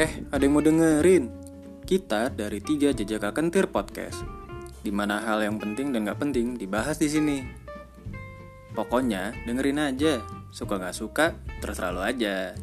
Eh, ada yang mau dengerin? Kita dari tiga jejak kentir podcast, di mana hal yang penting dan gak penting dibahas di sini. Pokoknya dengerin aja, suka gak suka terserah lo aja.